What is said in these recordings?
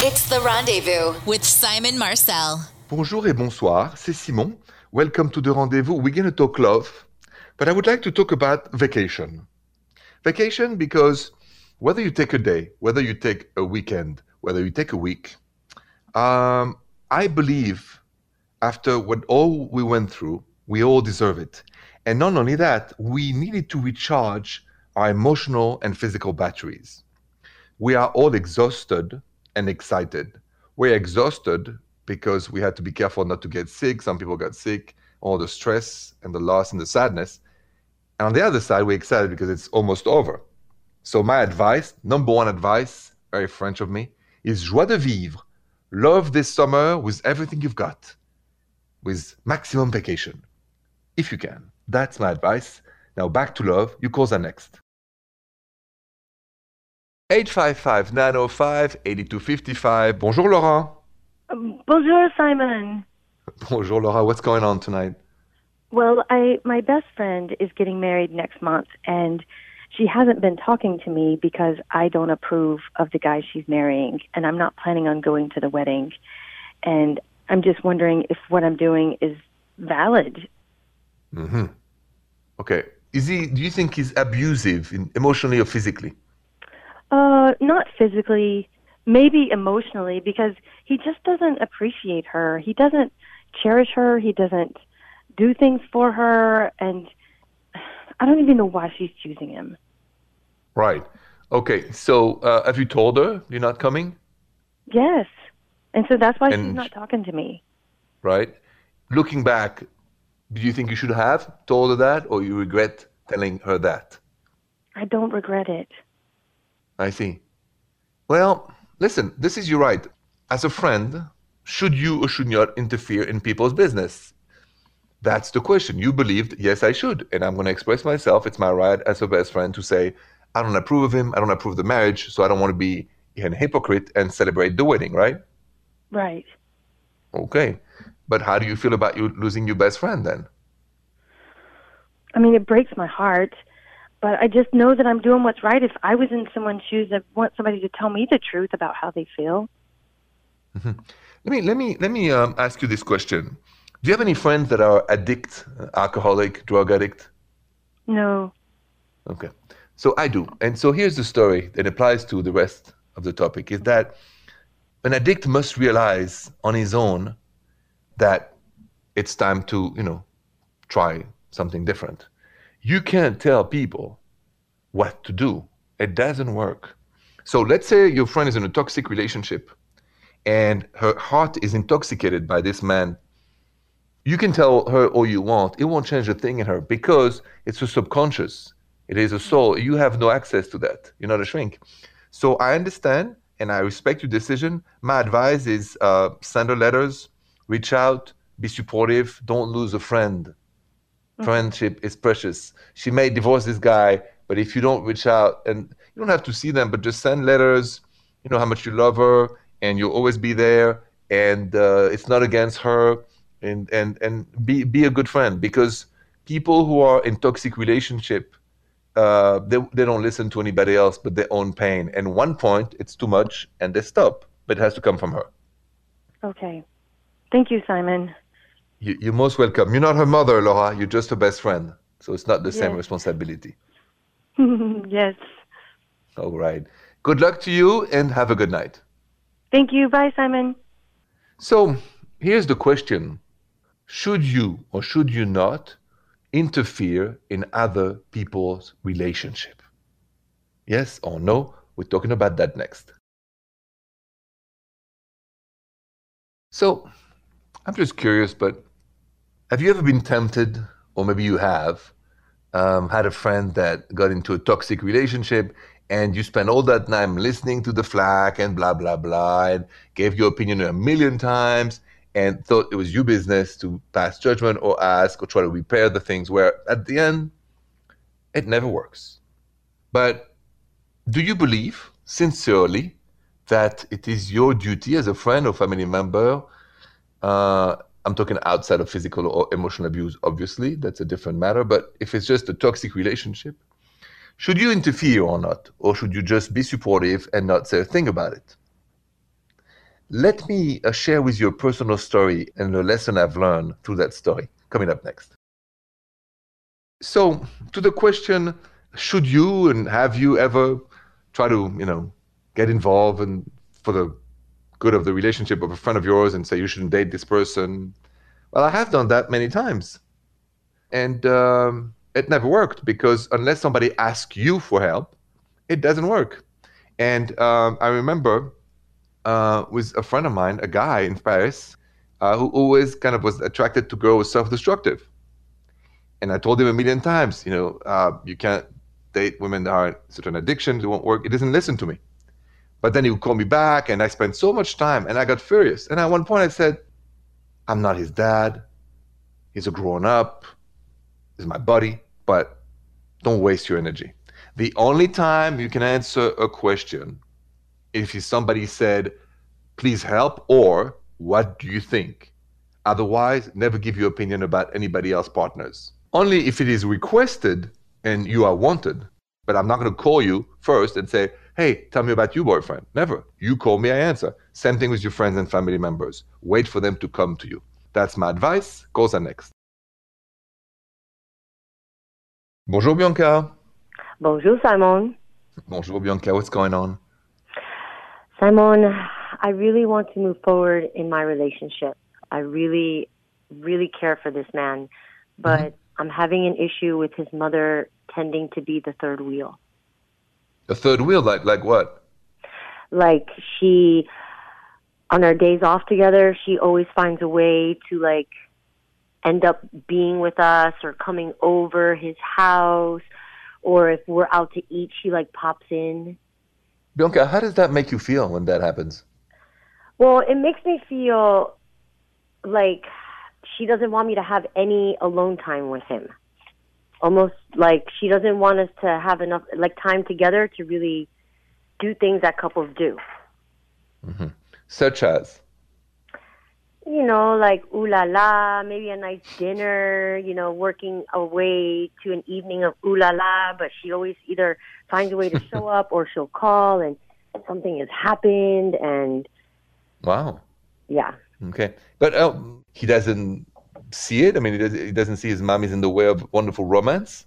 It's the rendezvous with Simon Marcel. Bonjour et bonsoir, c'est Simon. Welcome to the rendezvous. We're going to talk love, but I would like to talk about vacation. Vacation because whether you take a day, whether you take a weekend, whether you take a week, um, I believe after what all we went through, we all deserve it. And not only that, we needed to recharge our emotional and physical batteries. We are all exhausted and excited. We're exhausted because we had to be careful not to get sick. Some people got sick, all the stress and the loss and the sadness. And on the other side, we're excited because it's almost over. So, my advice, number one advice, very French of me, is joie de vivre. Love this summer with everything you've got, with maximum vacation, if you can. That's my advice. Now, back to love. You calls are next. 855 905 8255. Bonjour, Laura. Bonjour, Simon. Bonjour, Laura. What's going on tonight? Well, I my best friend is getting married next month, and she hasn't been talking to me because I don't approve of the guy she's marrying, and I'm not planning on going to the wedding. And I'm just wondering if what I'm doing is valid. Mm-hmm. Okay. Is he? Do you think he's abusive, in, emotionally or physically? Uh, not physically, maybe emotionally, because he just doesn't appreciate her. He doesn't cherish her. He doesn't do things for her, and I don't even know why she's choosing him. Right. Okay. So, uh, have you told her you're not coming? Yes, and so that's why And she's not talking to me. Right. Looking back, do you think you should have told her that, or you regret telling her that? I don't regret it. I see. Well, listen, this is your right. As a friend, should you or should not interfere in people's business? That's the question. You believed, yes, I should. And I'm going to express myself. It's my right as a best friend to say, I don't approve of him. I don't approve the marriage. So I don't want to be an hypocrite and celebrate the wedding, right? Right. Okay. But how do you feel about you losing your best friend then? I mean, it breaks my heart, but I just know that I'm doing what's right. If I was in someone's shoes, I want somebody to tell me the truth about how they feel. Let me let me let me um, ask you this question. Do you have any friends that are addict, uh, alcoholic, drug addict? No. Okay. So I do. And so here's the story that applies to the rest of the topic is that an addict must realize on his own that it's time to, you know, try something different. You can't tell people what to do. It doesn't work. So let's say your friend is in a toxic relationship and her heart is intoxicated by this man you can tell her all you want. It won't change a thing in her because it's a subconscious. It is a soul. You have no access to that. You're not a shrink. So I understand and I respect your decision. My advice is uh, send her letters, reach out, be supportive. Don't lose a friend. Friendship is precious. She may divorce this guy, but if you don't reach out, and you don't have to see them, but just send letters. You know how much you love her, and you'll always be there. And uh, it's not against her and and and be be a good friend because people who are in toxic relationship uh, they, they don't listen to anybody else but their own pain and one point it's too much and they stop but it has to come from her Okay. Thank you, Simon. You, you're most welcome you're not her mother laura you're just her best friend so it's not the same responsibility yes. all right good luck to you and have a good night Thank you. Bye, Simon. So here's the question Should you or should you not interfere in other people's relationship? Yes or no? We're talking about that next. So I'm just curious, but have you ever been tempted, or maybe you have, um, had a friend that got into a toxic relationship and you spent all that time listening to the flack and blah blah blah and gave your opinion a million times and thought it was your business to pass judgment or ask or try to repair the things where at the end it never works. But do you believe sincerely that it is your duty as a friend or family member uh, i'm talking outside of physical or emotional abuse obviously that's a different matter but if it's just a toxic relationship should you interfere or not? Or should you just be supportive and not say a thing about it? let me uh, share with you a personal story and a lesson I've learned through that story coming up next. So, to the question, should you and have you ever try to, you know, get involved and for the good of the relationship of a friend of yours and say you shouldn't date this person? Well, I have done that many times. And um, it never worked because unless somebody asks you for help, it doesn't work. And um, I remember uh, with a friend of mine, a guy in Paris, uh, who always kind of was attracted to girls self-destructive. And I told him a million times, you know, uh, you can't date women that are such an addiction, it won't work. He doesn't listen to me. But then he would call me back, and I spent so much time, and I got furious. And at one point, I said, I'm not his dad. He's a grown up. He's my buddy, but don't waste your energy. The only time you can answer a question if somebody said, please help, or what do you think? Otherwise, never give your opinion about anybody else partners. Only if it is requested and you are wanted. But I'm not going to call you first and say, hey, tell me about your boyfriend. Never. You call me, I answer. Same thing with your friends and family members. Wait for them to come to you. That's my advice. Cosa next. Bonjour, Bianca. Bonjour, Simon. Bonjour, Bianca. What's going on? Simon, I really want to move forward in my relationship. I really, really care for this man, but mm-hmm. I'm having an issue with his mother tending to be the third wheel. The third wheel, like like what? Like she, on our days off together, she always finds a way to like end up being with us or coming over his house, or if we're out to eat, she like pops in Bianca, how does that make you feel when that happens? Well, it makes me feel like she doesn't want me to have any alone time with him. Almost like she doesn't want us to have enough like time together to really do things that couples do. Mm-hmm. Such as you know, like ooh la la, maybe a nice dinner, you know, working away to an evening of ooh la la, but she always either finds a way to show up or she'll call and something has happened and Wow. Yeah. Okay. But uh, he doesn't see it? I mean, he, does, he doesn't see his mom is in the way of wonderful romance?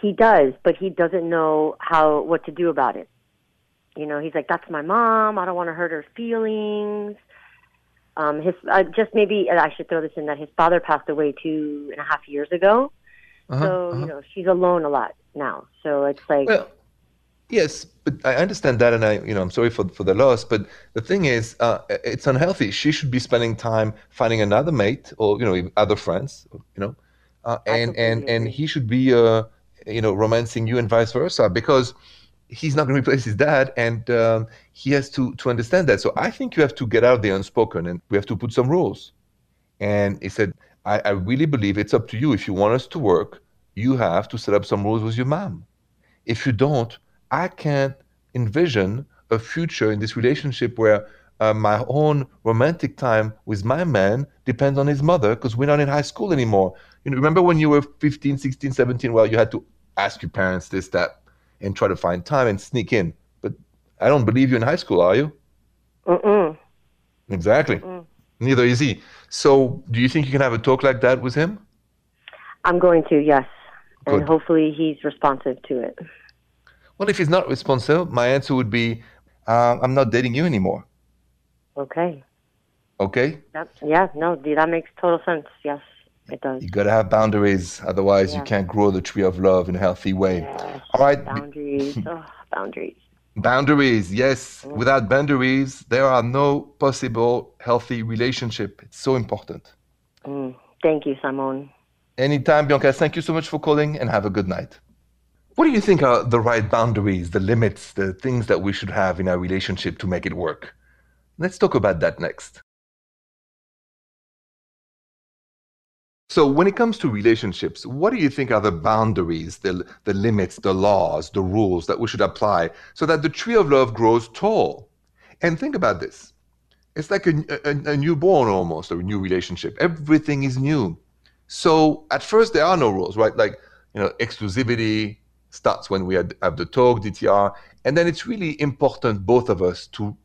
He does, but he doesn't know how what to do about it. You know, he's like, that's my mom. I don't want to hurt her feelings um, his uh, just maybe I should throw this in that his father passed away two and a half years ago, uh-huh, so uh-huh. you know she's alone a lot now. So it's like. Well, yes, but I understand that, and I, you know, I'm sorry for for the loss. But the thing is, uh, it's unhealthy. She should be spending time finding another mate, or you know, other friends, you know, uh, and and and he should be, uh, you know, romancing you and vice versa, because he's not going to replace his dad, and um, he has to to understand that. So I think you have to get out the unspoken, and we have to put some rules. And he said, I, I really believe it's up to you. If you want us to work, you have to set up some rules with your mom. If you don't, I can't envision a future in this relationship where uh, my own romantic time with my man depends on his mother because we're not in high school anymore. You know, remember when you were 15, 16, 17? Well, you had to ask your parents this, that and try to find time and sneak in. But I don't believe you in high school, are you? Mm-mm. Exactly. Mm-mm. Neither is he. So, do you think you can have a talk like that with him? I'm going to, yes. Good. And hopefully he's responsive to it. Well, if he's not responsive, my answer would be uh, I'm not dating you anymore. Okay. Okay? Yep. Yeah, no, that makes total sense. Yes. It does. You got to have boundaries, otherwise yeah. you can't grow the tree of love in a healthy way. Yes. All right. Boundaries. oh, boundaries. Boundaries, yes. Mm. Without boundaries, there are no possible healthy relationship. It's so important. Mm. Thank you, Simon. Anytime, Bianca. Thank you so much for calling and have a good night. What do you think are the right boundaries, the limits, the things that we should have in our relationship to make it work? Let's talk about that next. So when it comes to relationships, what do you think are the boundaries, the, the limits, the laws, the rules that we should apply so that the tree of love grows tall? And think about this. It's like a, a, a newborn almost, or a new relationship. Everything is new. So at first there are no rules, right? Like, you know, exclusivity starts when we have the talk, DTR. And then it's really important, both of us, to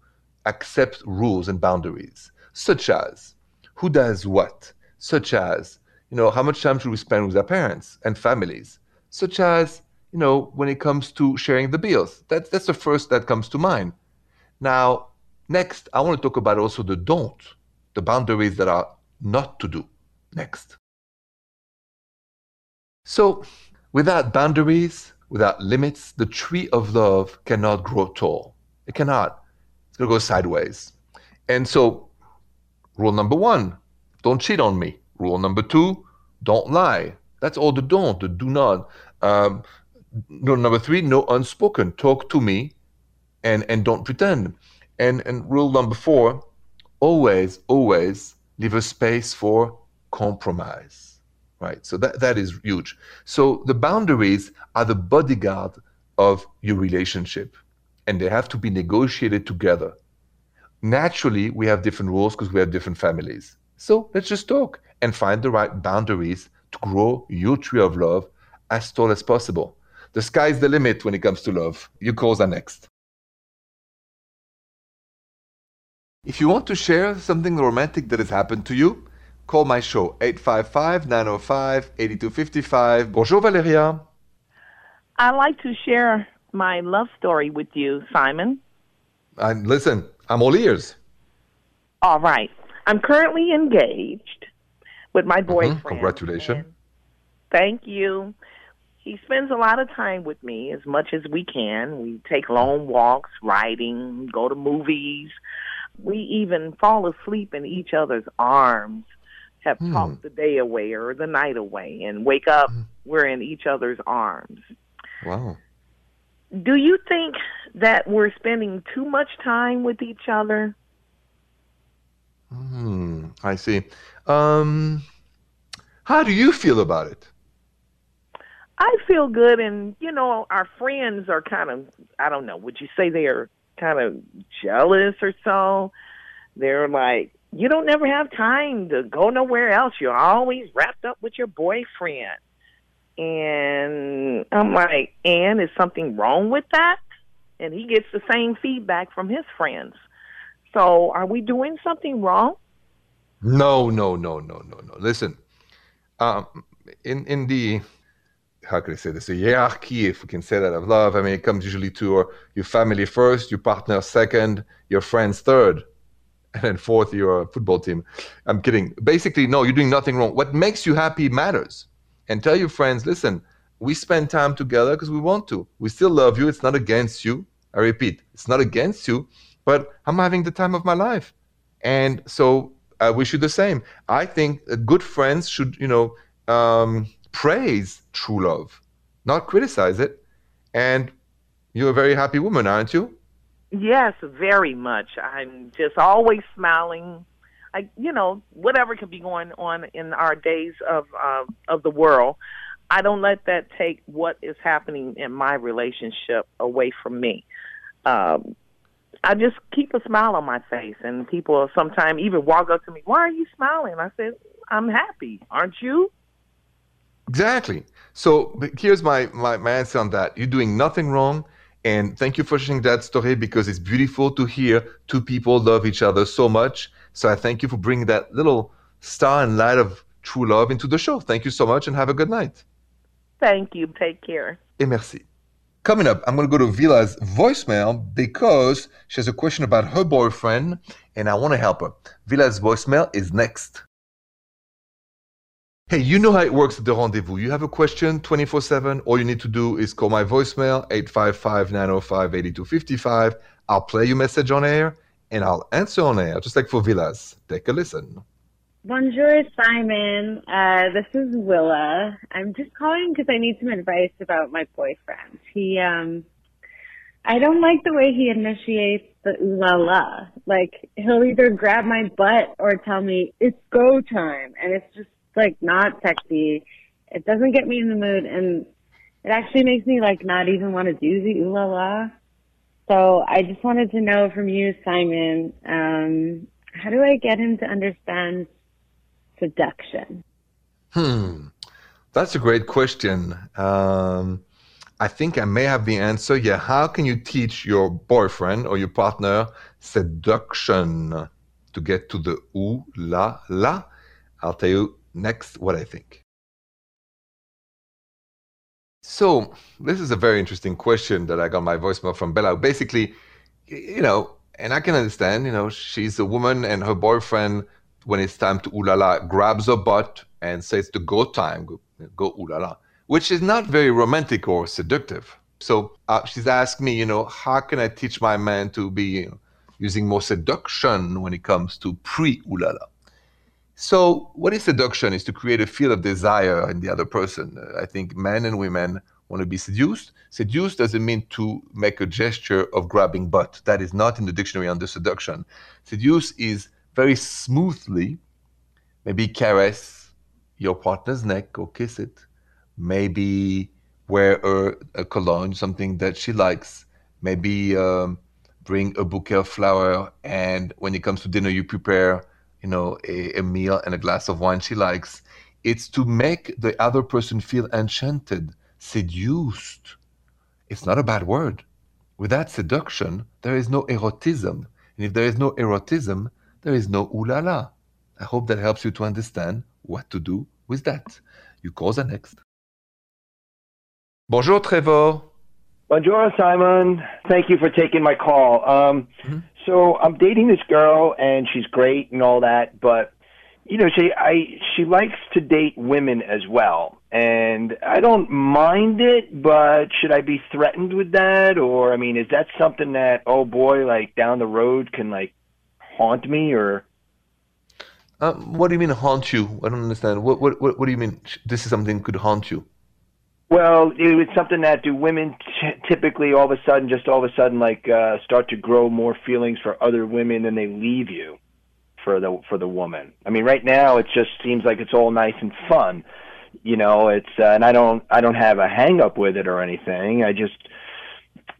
accept rules and boundaries, such as who does what, such as you know how much time should we spend with our parents and families, such as you know when it comes to sharing the bills. That's that's the first that comes to mind. Now, next, I want to talk about also the don't, the boundaries that are not to do. Next. So, without boundaries, without limits, the tree of love cannot grow tall. It cannot. It's going to go sideways. And so, rule number one don't cheat on me. Rule number two don't lie. That's all the don't, the do not. Um, rule number three no unspoken. Talk to me and, and don't pretend. And, and rule number four always, always leave a space for compromise right? So that, that is huge. So the boundaries are the bodyguard of your relationship, and they have to be negotiated together. Naturally, we have different rules because we have different families. So let's just talk and find the right boundaries to grow your tree of love as tall as possible. The sky's the limit when it comes to love. Your calls are next. If you want to share something romantic that has happened to you, Call my show, 855-905-8255. Bonjour, Valeria. I'd like to share my love story with you, Simon. And listen, I'm all ears. All right. I'm currently engaged with my mm-hmm. boyfriend. Mm-hmm. Congratulations. Thank you. He spends a lot of time with me as much as we can. We take long walks, riding, go to movies. We even fall asleep in each other's arms have mm. talked the day away or the night away and wake up mm. we're in each other's arms. Wow. Do you think that we're spending too much time with each other? Hmm, I see. Um, how do you feel about it? I feel good, and you know, our friends are kind of, I don't know, would you say they are kind of jealous or so? They're like, you don't never have time to go nowhere else. You're always wrapped up with your boyfriend. And I'm like, and is something wrong with that? And he gets the same feedback from his friends. So are we doing something wrong? No, no, no, no, no, no. Listen, um, in in the how can I say this? A hierarchy, if we can say that, of love. I mean, it comes usually to your, your family first, your partner second, your friends third and then fourth your football team. I'm kidding. Basically, no, you're doing nothing wrong. What makes you happy matters. And tell your friends, listen, we spend time together because we want to. We still love you. It's not against you. I repeat, it's not against you, but I'm having the time of my life. And so I wish you the same. I think good friends should, you know, um, praise true love, not criticize it. And you're a very happy woman, aren't you? Yes, very much. I'm just always smiling. I, you know, whatever could be going on in our days of uh, of the world, I don't let that take what is happening in my relationship away from me. Um, I just keep a smile on my face, and people sometimes even walk up to me, "Why are you smiling?" I said, "I'm happy. Aren't you?" Exactly. So here's my, my, my answer on that. You're doing nothing wrong. And thank you for sharing that story because it's beautiful to hear two people love each other so much. So I thank you for bringing that little star and light of true love into the show. Thank you so much and have a good night. Thank you. Take care. Et merci. Coming up, I'm going to go to Vila's voicemail because she has a question about her boyfriend and I want to help her. Vila's voicemail is next. Hey, you know how it works at the rendezvous. You have a question 24 7. All you need to do is call my voicemail, 855 905 8255. I'll play your message on air and I'll answer on air, just like for Villas. Take a listen. Bonjour, Simon. Uh, this is Willa. I'm just calling because I need some advice about my boyfriend. He, um, I don't like the way he initiates the ooh la la. Like, he'll either grab my butt or tell me, it's go time. And it's just like not sexy. It doesn't get me in the mood and it actually makes me like not even want to do the ooh la la. So I just wanted to know from you, Simon, um, how do I get him to understand seduction? Hmm. That's a great question. Um, I think I may have the answer. Yeah. How can you teach your boyfriend or your partner seduction to get to the ooh la la? I'll tell you next what I think. So, this is a very interesting question that I got my voicemail from Bella. Basically, you know, and I can understand, you know, she's a woman and her boyfriend, when it's time to ooh la la, grabs her butt and says to go time, go, go ooh la la, which is not very romantic or seductive. So uh, she's asked me, you know, how can I teach my man to be you know, using more seduction when it comes to pre ooh la la? So, what is seduction? Is to create a feel of desire in the other person. Uh, I think men and women want to be seduced. Seduced doesn't mean to make a gesture of grabbing butt. That is not in the dictionary under seduction. Seduce is very smoothly, maybe caress your partner's neck or kiss it, maybe wear a, a cologne, something that she likes, maybe um, bring a bouquet of flower, and when it comes to dinner, you prepare you know, a, a meal and a glass of wine she likes. It's to make the other person feel enchanted, seduced. It's not a bad word. Without seduction, there is no erotism. And if there is no erotism, there is no ooh la la. I hope that helps you to understand what to do with that. You call the next. Bonjour, Trevor. Bonjour, Simon. Thank you for taking my call. Um, mm-hmm. So I'm dating this girl, and she's great and all that, but you know, she I she likes to date women as well, and I don't mind it, but should I be threatened with that, or I mean, is that something that oh boy, like down the road can like haunt me, or? Um, what do you mean haunt you? I don't understand. What what what, what do you mean? This is something could haunt you? Well, it's something that do women t- typically all of a sudden, just all of a sudden, like uh, start to grow more feelings for other women, and they leave you for the for the woman. I mean, right now it just seems like it's all nice and fun, you know. It's uh, and I don't I don't have a hang up with it or anything. I just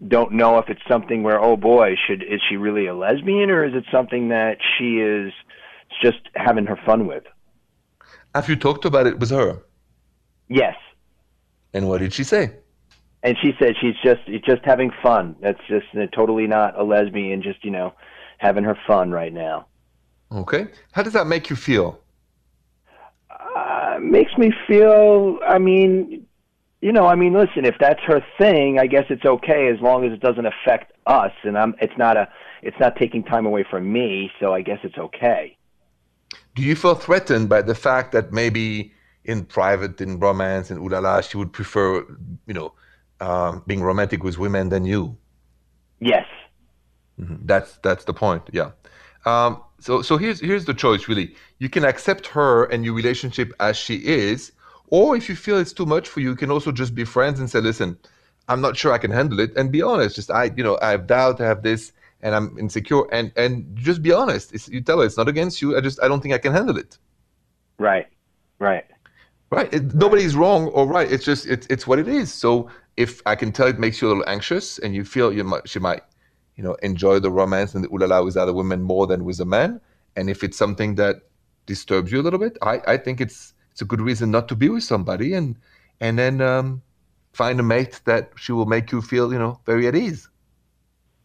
don't know if it's something where oh boy, should is she really a lesbian or is it something that she is just having her fun with? Have you talked about it with her? Yes. And what did she say? And she said she's just just having fun. That's just uh, totally not a lesbian. Just you know, having her fun right now. Okay. How does that make you feel? Uh, makes me feel. I mean, you know, I mean, listen. If that's her thing, I guess it's okay as long as it doesn't affect us, and I'm. It's not a. It's not taking time away from me, so I guess it's okay. Do you feel threatened by the fact that maybe in private, in romance, and ulala, she would prefer, you know, um, being romantic with women than you. Yes. Mm-hmm. That's that's the point. Yeah. Um, so so here's here's the choice really. You can accept her and your relationship as she is, or if you feel it's too much for you, you can also just be friends and say, listen, I'm not sure I can handle it, and be honest. Just I, you know, I have doubt, I have this, and I'm insecure, and and just be honest. It's, you tell her it's not against you. I just I don't think I can handle it. Right. Right. Right. It, nobody's wrong or right. It's just it's it's what it is. So if I can tell it makes you a little anxious and you feel you might she might, you know, enjoy the romance and the ulala with other women more than with a man, and if it's something that disturbs you a little bit, I, I think it's it's a good reason not to be with somebody and and then um, find a mate that she will make you feel, you know, very at ease.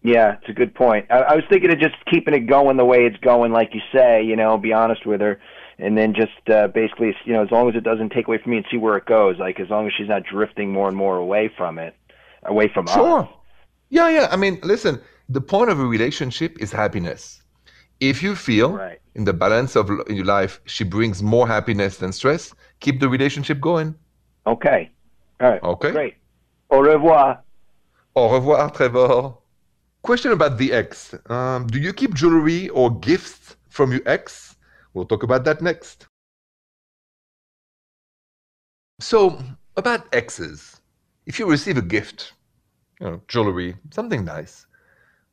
Yeah, it's a good point. I, I was thinking of just keeping it going the way it's going, like you say. You know, be honest with her and then just uh, basically, you know, as long as it doesn't take away from me and see where it goes, like as long as she's not drifting more and more away from it, away from sure. us. Yeah, yeah. I mean, listen, the point of a relationship is happiness. If you feel right. in the balance of your life, she brings more happiness than stress, keep the relationship going. Okay. All right. Okay. Great. Au revoir. Au revoir, Trevor. Question about the ex. Um, do you keep jewelry or gifts from your ex? We'll talk about that next. So, about exes. If you receive a gift, you know, jewelry, something nice,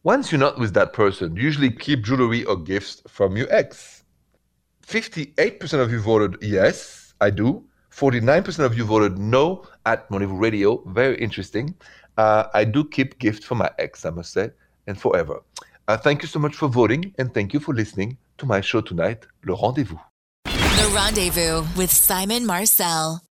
once you're not with that person, usually keep jewelry or gifts from your ex. 58% of you voted yes, I do. 49% of you voted no at Monevo Radio. Very interesting. Uh, I do keep gifts for my ex, I must say, and forever. Uh, thank you so much for voting, and thank you for listening to my show tonight, Le Rendezvous. The Rendezvous with Simon Marcel.